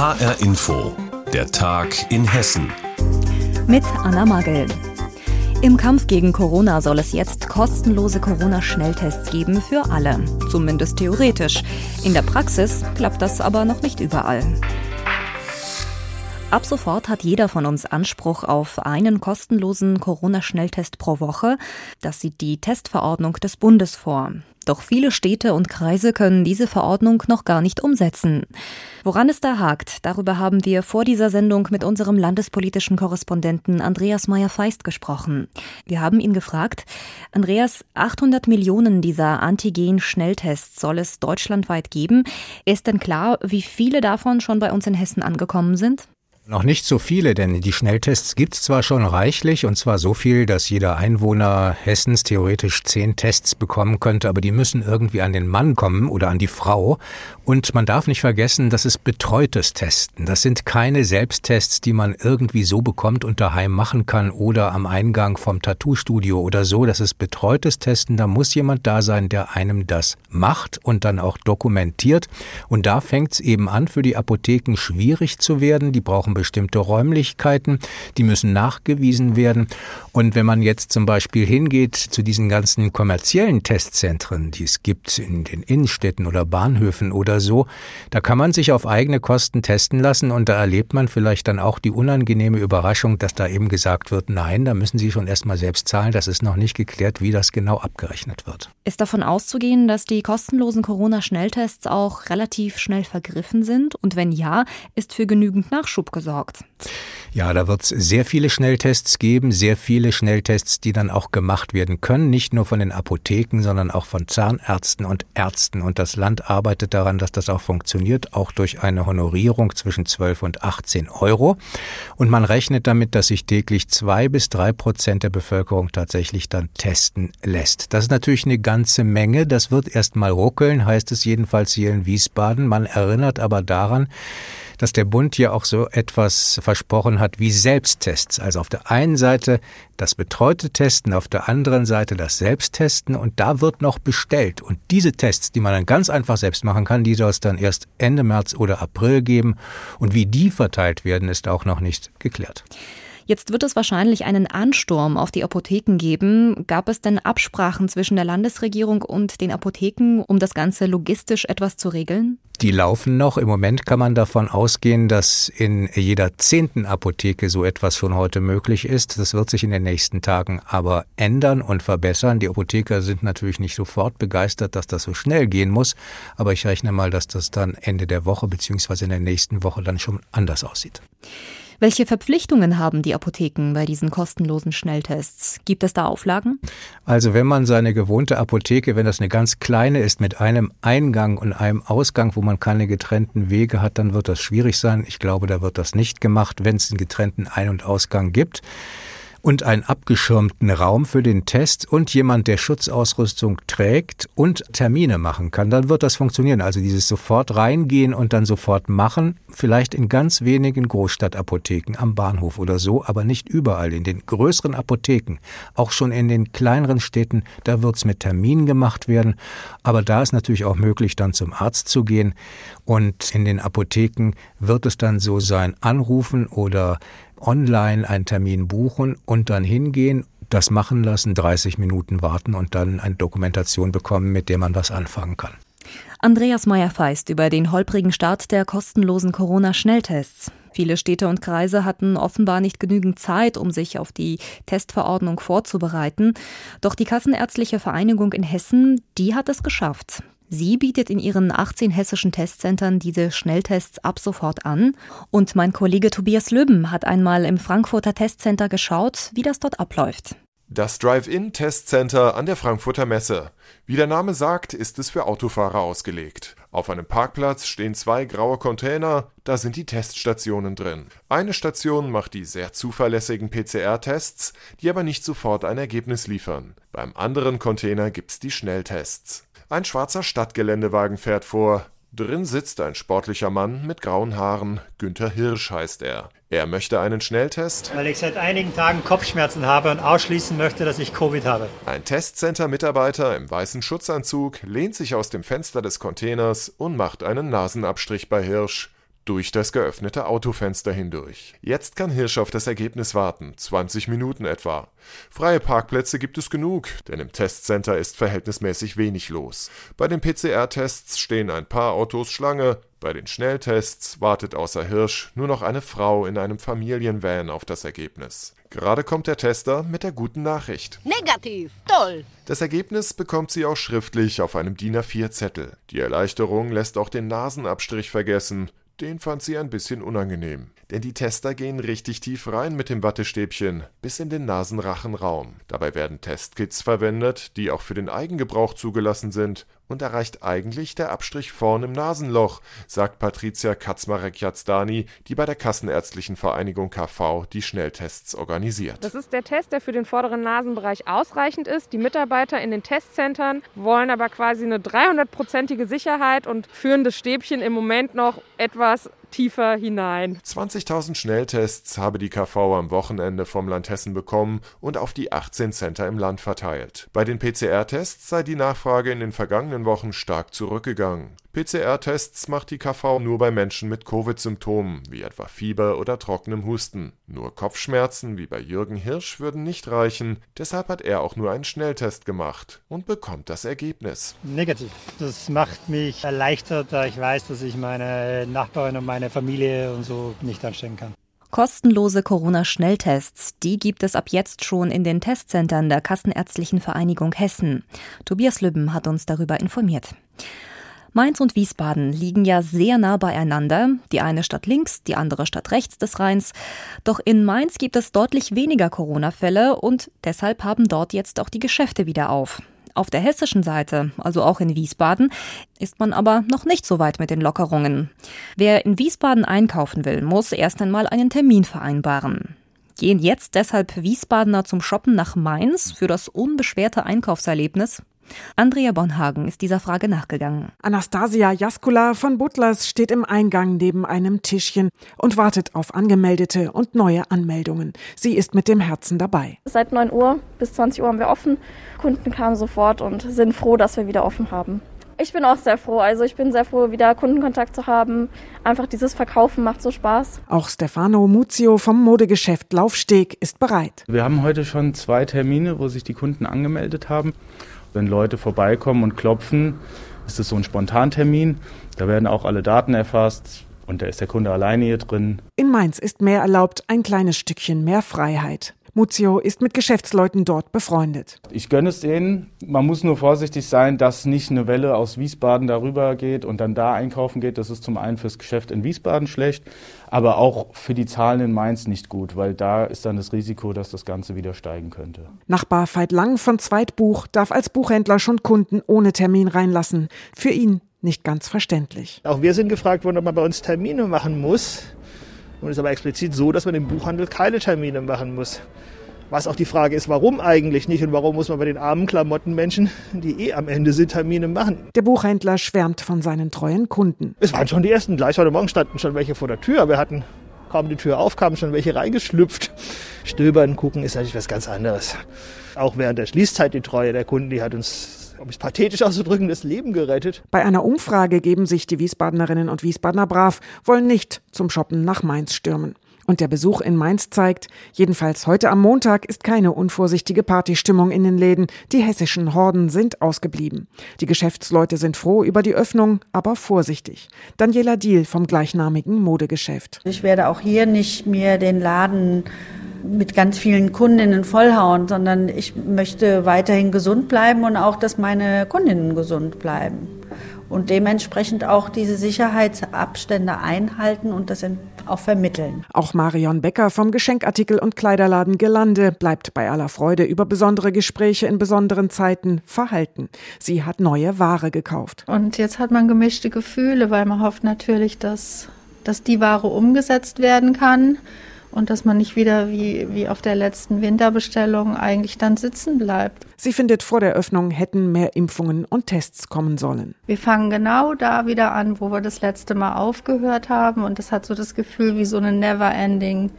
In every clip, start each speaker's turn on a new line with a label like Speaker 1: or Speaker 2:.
Speaker 1: HR Info, der Tag in Hessen.
Speaker 2: Mit Anna Magel. Im Kampf gegen Corona soll es jetzt kostenlose Corona-Schnelltests geben für alle. Zumindest theoretisch. In der Praxis klappt das aber noch nicht überall. Ab sofort hat jeder von uns Anspruch auf einen kostenlosen Corona-Schnelltest pro Woche. Das sieht die Testverordnung des Bundes vor. Doch viele Städte und Kreise können diese Verordnung noch gar nicht umsetzen. Woran es da hakt, darüber haben wir vor dieser Sendung mit unserem landespolitischen Korrespondenten Andreas Meyer-Feist gesprochen. Wir haben ihn gefragt, Andreas, 800 Millionen dieser Antigen-Schnelltests soll es deutschlandweit geben. Ist denn klar, wie viele davon schon bei uns in Hessen angekommen sind?
Speaker 3: Noch nicht so viele, denn die Schnelltests gibt es zwar schon reichlich, und zwar so viel, dass jeder Einwohner Hessens theoretisch zehn Tests bekommen könnte, aber die müssen irgendwie an den Mann kommen oder an die Frau. Und man darf nicht vergessen, das ist betreutes Testen. Das sind keine Selbsttests, die man irgendwie so bekommt und daheim machen kann oder am Eingang vom Tattoo-Studio oder so. Das ist betreutes Testen. Da muss jemand da sein, der einem das macht und dann auch dokumentiert. Und da fängt es eben an, für die Apotheken schwierig zu werden. Die brauchen bestimmte Räumlichkeiten, die müssen nachgewiesen werden. Und wenn man jetzt zum Beispiel hingeht zu diesen ganzen kommerziellen Testzentren, die es gibt in den Innenstädten oder Bahnhöfen oder so, da kann man sich auf eigene Kosten testen lassen und da erlebt man vielleicht dann auch die unangenehme Überraschung, dass da eben gesagt wird, nein, da müssen Sie schon erstmal selbst zahlen, das ist noch nicht geklärt, wie das genau abgerechnet wird.
Speaker 2: Ist davon auszugehen, dass die kostenlosen Corona-Schnelltests auch relativ schnell vergriffen sind? Und wenn ja, ist für genügend Nachschub gesorgt? Gesorgt.
Speaker 3: Ja, da wird es sehr viele Schnelltests geben, sehr viele Schnelltests, die dann auch gemacht werden können, nicht nur von den Apotheken, sondern auch von Zahnärzten und Ärzten. Und das Land arbeitet daran, dass das auch funktioniert, auch durch eine Honorierung zwischen 12 und 18 Euro. Und man rechnet damit, dass sich täglich zwei bis drei Prozent der Bevölkerung tatsächlich dann testen lässt. Das ist natürlich eine ganze Menge. Das wird erst mal ruckeln, heißt es jedenfalls hier in Wiesbaden. Man erinnert aber daran, dass der Bund hier auch so etwas versprochen hat wie Selbsttests. Also auf der einen Seite das betreute Testen, auf der anderen Seite das Selbsttesten und da wird noch bestellt. Und diese Tests, die man dann ganz einfach selbst machen kann, die soll es dann erst Ende März oder April geben. Und wie die verteilt werden, ist auch noch nicht geklärt.
Speaker 2: Jetzt wird es wahrscheinlich einen Ansturm auf die Apotheken geben. Gab es denn Absprachen zwischen der Landesregierung und den Apotheken, um das Ganze logistisch etwas zu regeln?
Speaker 3: Die laufen noch. Im Moment kann man davon ausgehen, dass in jeder zehnten Apotheke so etwas schon heute möglich ist. Das wird sich in den nächsten Tagen aber ändern und verbessern. Die Apotheker sind natürlich nicht sofort begeistert, dass das so schnell gehen muss. Aber ich rechne mal, dass das dann Ende der Woche bzw. in der nächsten Woche dann schon anders aussieht.
Speaker 2: Welche Verpflichtungen haben die Apotheken bei diesen kostenlosen Schnelltests? Gibt es da Auflagen?
Speaker 3: Also wenn man seine gewohnte Apotheke, wenn das eine ganz kleine ist, mit einem Eingang und einem Ausgang, wo man keine getrennten Wege hat, dann wird das schwierig sein. Ich glaube, da wird das nicht gemacht, wenn es einen getrennten Ein- und Ausgang gibt und einen abgeschirmten Raum für den Test und jemand, der Schutzausrüstung trägt und Termine machen kann, dann wird das funktionieren. Also dieses sofort reingehen und dann sofort machen, vielleicht in ganz wenigen Großstadtapotheken am Bahnhof oder so, aber nicht überall. In den größeren Apotheken, auch schon in den kleineren Städten, da wird es mit Terminen gemacht werden. Aber da ist natürlich auch möglich, dann zum Arzt zu gehen. Und in den Apotheken wird es dann so sein, anrufen oder online einen Termin buchen und dann hingehen, das machen lassen, 30 Minuten warten und dann eine Dokumentation bekommen, mit der man was anfangen kann.
Speaker 2: Andreas Meyer-Feist über den holprigen Start der kostenlosen Corona-Schnelltests. Viele Städte und Kreise hatten offenbar nicht genügend Zeit, um sich auf die Testverordnung vorzubereiten. Doch die Kassenärztliche Vereinigung in Hessen, die hat es geschafft. Sie bietet in ihren 18 hessischen Testzentren diese Schnelltests ab sofort an. Und mein Kollege Tobias Löben hat einmal im Frankfurter Testcenter geschaut, wie das dort abläuft.
Speaker 4: Das Drive-In-Testcenter an der Frankfurter Messe. Wie der Name sagt, ist es für Autofahrer ausgelegt. Auf einem Parkplatz stehen zwei graue Container, da sind die Teststationen drin. Eine Station macht die sehr zuverlässigen PCR-Tests, die aber nicht sofort ein Ergebnis liefern. Beim anderen Container gibt's die Schnelltests. Ein schwarzer Stadtgeländewagen fährt vor. Drin sitzt ein sportlicher Mann mit grauen Haaren. Günther Hirsch heißt er. Er möchte einen Schnelltest.
Speaker 5: Weil ich seit einigen Tagen Kopfschmerzen habe und ausschließen möchte, dass ich Covid habe.
Speaker 4: Ein Testcenter-Mitarbeiter im weißen Schutzanzug lehnt sich aus dem Fenster des Containers und macht einen Nasenabstrich bei Hirsch. Durch das geöffnete Autofenster hindurch. Jetzt kann Hirsch auf das Ergebnis warten, 20 Minuten etwa. Freie Parkplätze gibt es genug, denn im Testcenter ist verhältnismäßig wenig los. Bei den PCR-Tests stehen ein paar Autos Schlange, bei den Schnelltests wartet außer Hirsch nur noch eine Frau in einem Familienvan auf das Ergebnis. Gerade kommt der Tester mit der guten Nachricht.
Speaker 6: Negativ, toll.
Speaker 4: Das Ergebnis bekommt sie auch schriftlich auf einem DIN A4-Zettel. Die Erleichterung lässt auch den Nasenabstrich vergessen. Den fand sie ein bisschen unangenehm. Denn die Tester gehen richtig tief rein mit dem Wattestäbchen, bis in den Nasenrachenraum. Dabei werden Testkits verwendet, die auch für den Eigengebrauch zugelassen sind und erreicht eigentlich der Abstrich vorn im Nasenloch, sagt Patricia Kaczmarek-Jazdani, die bei der Kassenärztlichen Vereinigung KV die Schnelltests organisiert.
Speaker 7: Das ist der Test, der für den vorderen Nasenbereich ausreichend ist. Die Mitarbeiter in den Testzentren wollen aber quasi eine 300-prozentige Sicherheit und führen das Stäbchen im Moment noch etwas tiefer hinein.
Speaker 4: 20.000 Schnelltests habe die KV am Wochenende vom Land Hessen bekommen und auf die 18 Center im Land verteilt. Bei den PCR-Tests sei die Nachfrage in den vergangenen Wochen stark zurückgegangen. PCR-Tests macht die KV nur bei Menschen mit Covid-Symptomen, wie etwa Fieber oder trockenem Husten. Nur Kopfschmerzen, wie bei Jürgen Hirsch, würden nicht reichen, deshalb hat er auch nur einen Schnelltest gemacht und bekommt das Ergebnis.
Speaker 5: Negativ. Das macht mich erleichtert, da ich weiß, dass ich meine Nachbarin und meine Familie und so nicht anstecken kann.
Speaker 2: Kostenlose Corona-Schnelltests, die gibt es ab jetzt schon in den Testzentren der Kassenärztlichen Vereinigung Hessen. Tobias Lübben hat uns darüber informiert. Mainz und Wiesbaden liegen ja sehr nah beieinander, die eine Stadt links, die andere Stadt rechts des Rheins. Doch in Mainz gibt es deutlich weniger Corona-Fälle und deshalb haben dort jetzt auch die Geschäfte wieder auf. Auf der hessischen Seite, also auch in Wiesbaden, ist man aber noch nicht so weit mit den Lockerungen. Wer in Wiesbaden einkaufen will, muss erst einmal einen Termin vereinbaren. Gehen jetzt deshalb Wiesbadener zum Shoppen nach Mainz für das unbeschwerte Einkaufserlebnis? Andrea Bonhagen ist dieser Frage nachgegangen.
Speaker 8: Anastasia Jaskula von Butlers steht im Eingang neben einem Tischchen und wartet auf Angemeldete und neue Anmeldungen. Sie ist mit dem Herzen dabei.
Speaker 9: Seit 9 Uhr bis 20 Uhr haben wir offen. Kunden kamen sofort und sind froh, dass wir wieder offen haben. Ich bin auch sehr froh. Also ich bin sehr froh, wieder Kundenkontakt zu haben. Einfach dieses Verkaufen macht so Spaß.
Speaker 8: Auch Stefano Muzio vom Modegeschäft Laufsteg ist bereit.
Speaker 10: Wir haben heute schon zwei Termine, wo sich die Kunden angemeldet haben. Wenn Leute vorbeikommen und klopfen, ist es so ein Spontantermin. Da werden auch alle Daten erfasst und da ist der Kunde alleine hier drin.
Speaker 8: In Mainz ist mehr erlaubt, ein kleines Stückchen mehr Freiheit. Muzio ist mit Geschäftsleuten dort befreundet.
Speaker 10: Ich gönne es denen. Man muss nur vorsichtig sein, dass nicht eine Welle aus Wiesbaden darüber geht und dann da einkaufen geht. Das ist zum einen fürs Geschäft in Wiesbaden schlecht, aber auch für die Zahlen in Mainz nicht gut, weil da ist dann das Risiko, dass das Ganze wieder steigen könnte.
Speaker 8: Nachbar Veit Lang von Zweitbuch darf als Buchhändler schon Kunden ohne Termin reinlassen. Für ihn nicht ganz verständlich.
Speaker 11: Auch wir sind gefragt worden, ob man bei uns Termine machen muss. Und es ist aber explizit so, dass man im Buchhandel keine Termine machen muss. Was auch die Frage ist, warum eigentlich nicht und warum muss man bei den armen Klamottenmenschen, die eh am Ende sind, Termine machen.
Speaker 8: Der Buchhändler schwärmt von seinen treuen Kunden.
Speaker 11: Es waren schon die ersten. Gleich heute Morgen standen schon welche vor der Tür. Wir hatten kaum die Tür auf, kamen schon welche reingeschlüpft. Stöbern, gucken ist natürlich was ganz anderes. Auch während der Schließzeit die Treue der Kunden, die hat uns um es pathetisch auszudrücken, das Leben gerettet.
Speaker 8: Bei einer Umfrage geben sich die Wiesbadenerinnen und Wiesbadener brav, wollen nicht zum Shoppen nach Mainz stürmen. Und der Besuch in Mainz zeigt, jedenfalls heute am Montag ist keine unvorsichtige Partystimmung in den Läden. Die hessischen Horden sind ausgeblieben. Die Geschäftsleute sind froh über die Öffnung, aber vorsichtig. Daniela Diel vom gleichnamigen Modegeschäft.
Speaker 12: Ich werde auch hier nicht mehr den Laden mit ganz vielen Kundinnen vollhauen, sondern ich möchte weiterhin gesund bleiben und auch, dass meine Kundinnen gesund bleiben. Und dementsprechend auch diese Sicherheitsabstände einhalten und das auch vermitteln.
Speaker 8: Auch Marion Becker vom Geschenkartikel- und Kleiderladen Gelande bleibt bei aller Freude über besondere Gespräche in besonderen Zeiten verhalten. Sie hat neue Ware gekauft.
Speaker 13: Und jetzt hat man gemischte Gefühle, weil man hofft natürlich, dass, dass die Ware umgesetzt werden kann und dass man nicht wieder wie, wie auf der letzten Winterbestellung eigentlich dann sitzen bleibt.
Speaker 8: Sie findet, vor der Öffnung hätten mehr Impfungen und Tests kommen sollen.
Speaker 13: Wir fangen genau da wieder an, wo wir das letzte Mal aufgehört haben und das hat so das Gefühl wie so eine Never-Ending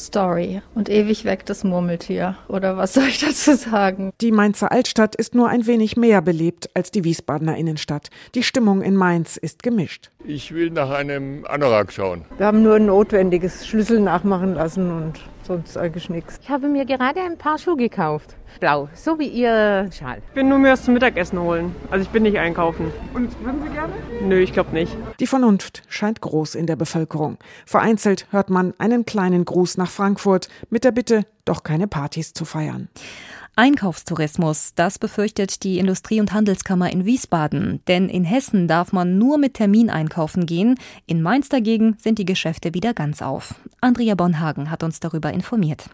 Speaker 13: Story und ewig weg das Murmeltier. Oder was soll ich dazu sagen?
Speaker 8: Die Mainzer Altstadt ist nur ein wenig mehr belebt als die Wiesbadener Innenstadt. Die Stimmung in Mainz ist gemischt.
Speaker 6: Ich will nach einem Anorak schauen.
Speaker 14: Wir haben nur ein notwendiges Schlüssel nachmachen lassen und sonst eigentlich nichts.
Speaker 15: Ich habe mir gerade ein paar Schuhe gekauft. Blau, so wie Ihr Schal.
Speaker 16: Ich bin nur mir was zum Mittagessen holen. Also ich bin nicht einkaufen.
Speaker 14: Und würden Sie gerne?
Speaker 16: Nö, ich glaube nicht.
Speaker 8: Die Vernunft scheint groß in der Bevölkerung. Vereinzelt hört man einen kleinen Gruß nach Frankfurt mit der Bitte, doch keine Partys zu feiern.
Speaker 2: Einkaufstourismus, das befürchtet die Industrie- und Handelskammer in Wiesbaden. Denn in Hessen darf man nur mit Termin einkaufen gehen. In Mainz dagegen sind die Geschäfte wieder ganz auf. Andrea Bonhagen hat uns darüber informiert.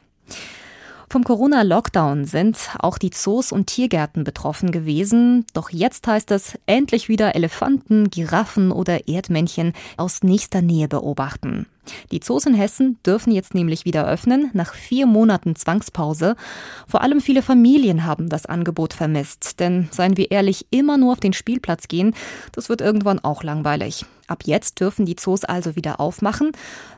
Speaker 2: Vom Corona-Lockdown sind auch die Zoos und Tiergärten betroffen gewesen. Doch jetzt heißt es endlich wieder Elefanten, Giraffen oder Erdmännchen aus nächster Nähe beobachten. Die Zoos in Hessen dürfen jetzt nämlich wieder öffnen, nach vier Monaten Zwangspause. Vor allem viele Familien haben das Angebot vermisst. Denn seien wir ehrlich, immer nur auf den Spielplatz gehen, das wird irgendwann auch langweilig. Ab jetzt dürfen die Zoos also wieder aufmachen.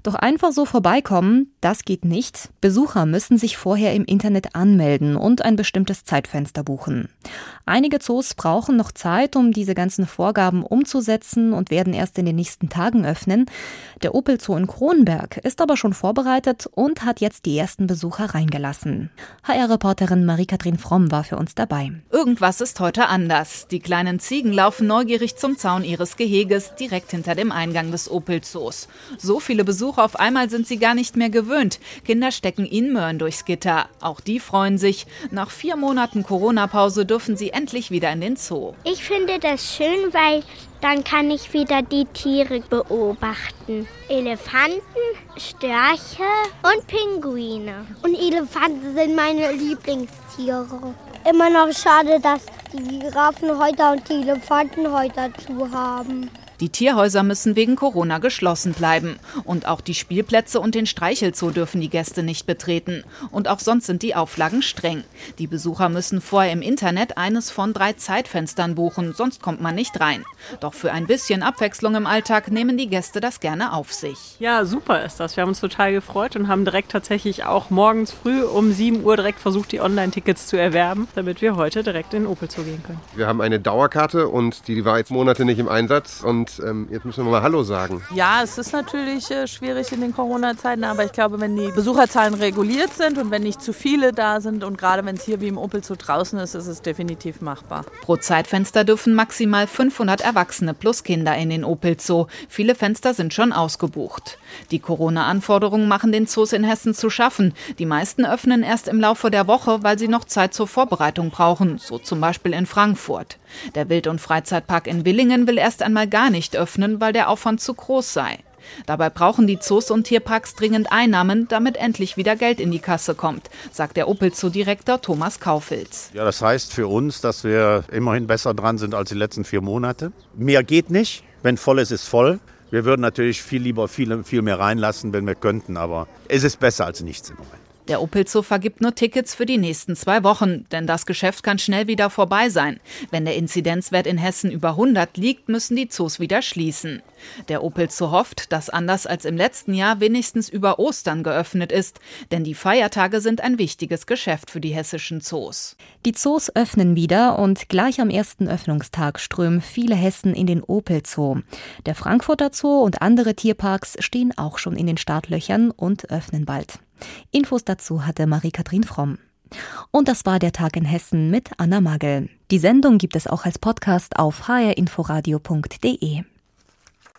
Speaker 2: Doch einfach so vorbeikommen, das geht nicht. Besucher müssen sich vorher im Internet anmelden und ein bestimmtes Zeitfenster buchen. Einige Zoos brauchen noch Zeit, um diese ganzen Vorgaben umzusetzen und werden erst in den nächsten Tagen öffnen. Der Opel Zoo in Kronberg ist aber schon vorbereitet und hat jetzt die ersten Besucher reingelassen. HR-Reporterin Marie-Kathrin Fromm war für uns dabei.
Speaker 17: Irgendwas ist heute anders. Die kleinen Ziegen laufen neugierig zum Zaun ihres Geheges direkt hinter dem Eingang des Opel Zoos. So viele Besucher auf einmal sind sie gar nicht mehr gewöhnt. Kinder stecken ihnen Möhren durchs Gitter. Auch die freuen sich. Nach vier Monaten Corona-Pause dürfen sie endlich wieder in den Zoo.
Speaker 18: Ich finde das schön, weil dann kann ich wieder die Tiere beobachten. Elefanten, Störche und Pinguine. Und Elefanten sind meine Lieblingstiere. Immer noch schade, dass die Giraffenhäuter und die Elefantenhäuter zu haben.
Speaker 17: Die Tierhäuser müssen wegen Corona geschlossen bleiben. Und auch die Spielplätze und den Streichelzoo dürfen die Gäste nicht betreten. Und auch sonst sind die Auflagen streng. Die Besucher müssen vorher im Internet eines von drei Zeitfenstern buchen, sonst kommt man nicht rein. Doch für ein bisschen Abwechslung im Alltag nehmen die Gäste das gerne auf sich.
Speaker 16: Ja, super ist das. Wir haben uns total gefreut und haben direkt tatsächlich auch morgens früh um 7 Uhr direkt versucht, die Online-Tickets zu erwerben, damit wir heute direkt in Opel Zoo gehen können.
Speaker 19: Wir haben eine Dauerkarte und die war jetzt Monate nicht im Einsatz und ähm, jetzt müssen wir mal Hallo sagen.
Speaker 20: Ja, es ist natürlich äh, schwierig in den Corona-Zeiten, aber ich glaube, wenn die Besucherzahlen reguliert sind und wenn nicht zu viele da sind und gerade wenn es hier wie im Opel Zoo draußen ist, ist es definitiv machbar.
Speaker 17: Pro Zeitfenster dürfen maximal 500 Erwachsene plus Kinder in den Opel Zoo. Viele Fenster sind schon ausgebucht. Die Corona-Anforderungen machen den Zoos in Hessen zu schaffen. Die meisten öffnen erst im Laufe der Woche, weil sie noch Zeit zur Vorbereitung brauchen, so zum Beispiel in Frankfurt. Der Wild- und Freizeitpark in Willingen will erst einmal gar nicht öffnen, weil der Aufwand zu groß sei. Dabei brauchen die Zoos und Tierparks dringend Einnahmen, damit endlich wieder Geld in die Kasse kommt, sagt der Opel Zoo-Direktor Thomas Kaufels.
Speaker 21: Ja, das heißt für uns, dass wir immerhin besser dran sind als die letzten vier Monate. Mehr geht nicht. Wenn voll ist, ist voll. Wir würden natürlich viel lieber viel, viel mehr reinlassen, wenn wir könnten, aber es ist besser als nichts im Moment.
Speaker 17: Der Opel Zoo vergibt nur Tickets für die nächsten zwei Wochen, denn das Geschäft kann schnell wieder vorbei sein. Wenn der Inzidenzwert in Hessen über 100 liegt, müssen die Zoos wieder schließen. Der Opel Zoo hofft, dass anders als im letzten Jahr wenigstens über Ostern geöffnet ist, denn die Feiertage sind ein wichtiges Geschäft für die hessischen Zoos.
Speaker 2: Die Zoos öffnen wieder und gleich am ersten Öffnungstag strömen viele Hessen in den Opel Zoo. Der Frankfurter Zoo und andere Tierparks stehen auch schon in den Startlöchern und öffnen bald. Infos dazu hatte Marie-Kathrin Fromm. Und das war der Tag in Hessen mit Anna Magel. Die Sendung gibt es auch als Podcast auf hrinforadio.de.